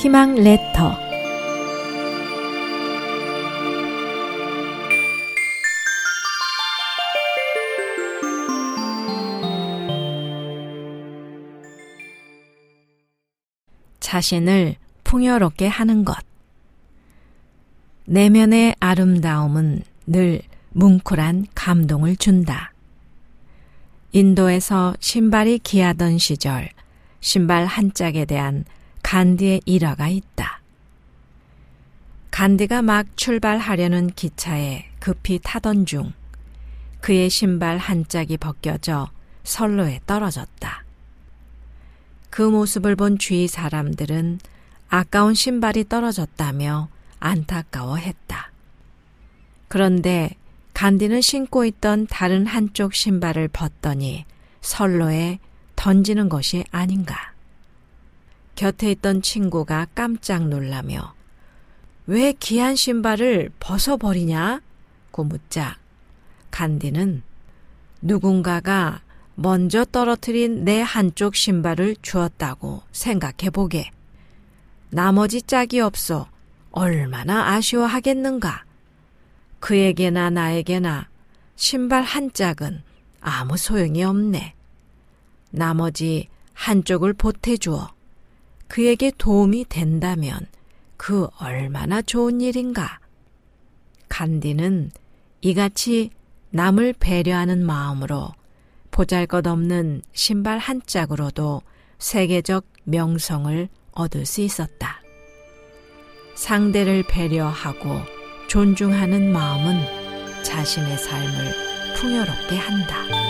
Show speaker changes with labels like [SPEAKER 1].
[SPEAKER 1] 희망 레터 자신을 풍요롭게 하는 것. 내면의 아름다움은 늘 뭉클한 감동을 준다. 인도에서 신발이 귀하던 시절 신발 한 짝에 대한 간디의 일화가 있다. 간디가 막 출발하려는 기차에 급히 타던 중 그의 신발 한 짝이 벗겨져 선로에 떨어졌다. 그 모습을 본 주위 사람들은 아까운 신발이 떨어졌다며 안타까워했다. 그런데 간디는 신고 있던 다른 한쪽 신발을 벗더니 선로에 던지는 것이 아닌가. 곁에 있던 친구가 깜짝 놀라며 왜 귀한 신발을 벗어버리냐? 고 묻자 간디는 누군가가 먼저 떨어뜨린 내 한쪽 신발을 주었다고 생각해 보게. 나머지 짝이 없어 얼마나 아쉬워하겠는가. 그에게나 나에게나 신발 한 짝은 아무 소용이 없네. 나머지 한쪽을 보태주어 그에게 도움이 된다면 그 얼마나 좋은 일인가. 간디는 이같이 남을 배려하는 마음으로 보잘 것 없는 신발 한 짝으로도 세계적 명성을 얻을 수 있었다. 상대를 배려하고 존중하는 마음은 자신의 삶을 풍요롭게 한다.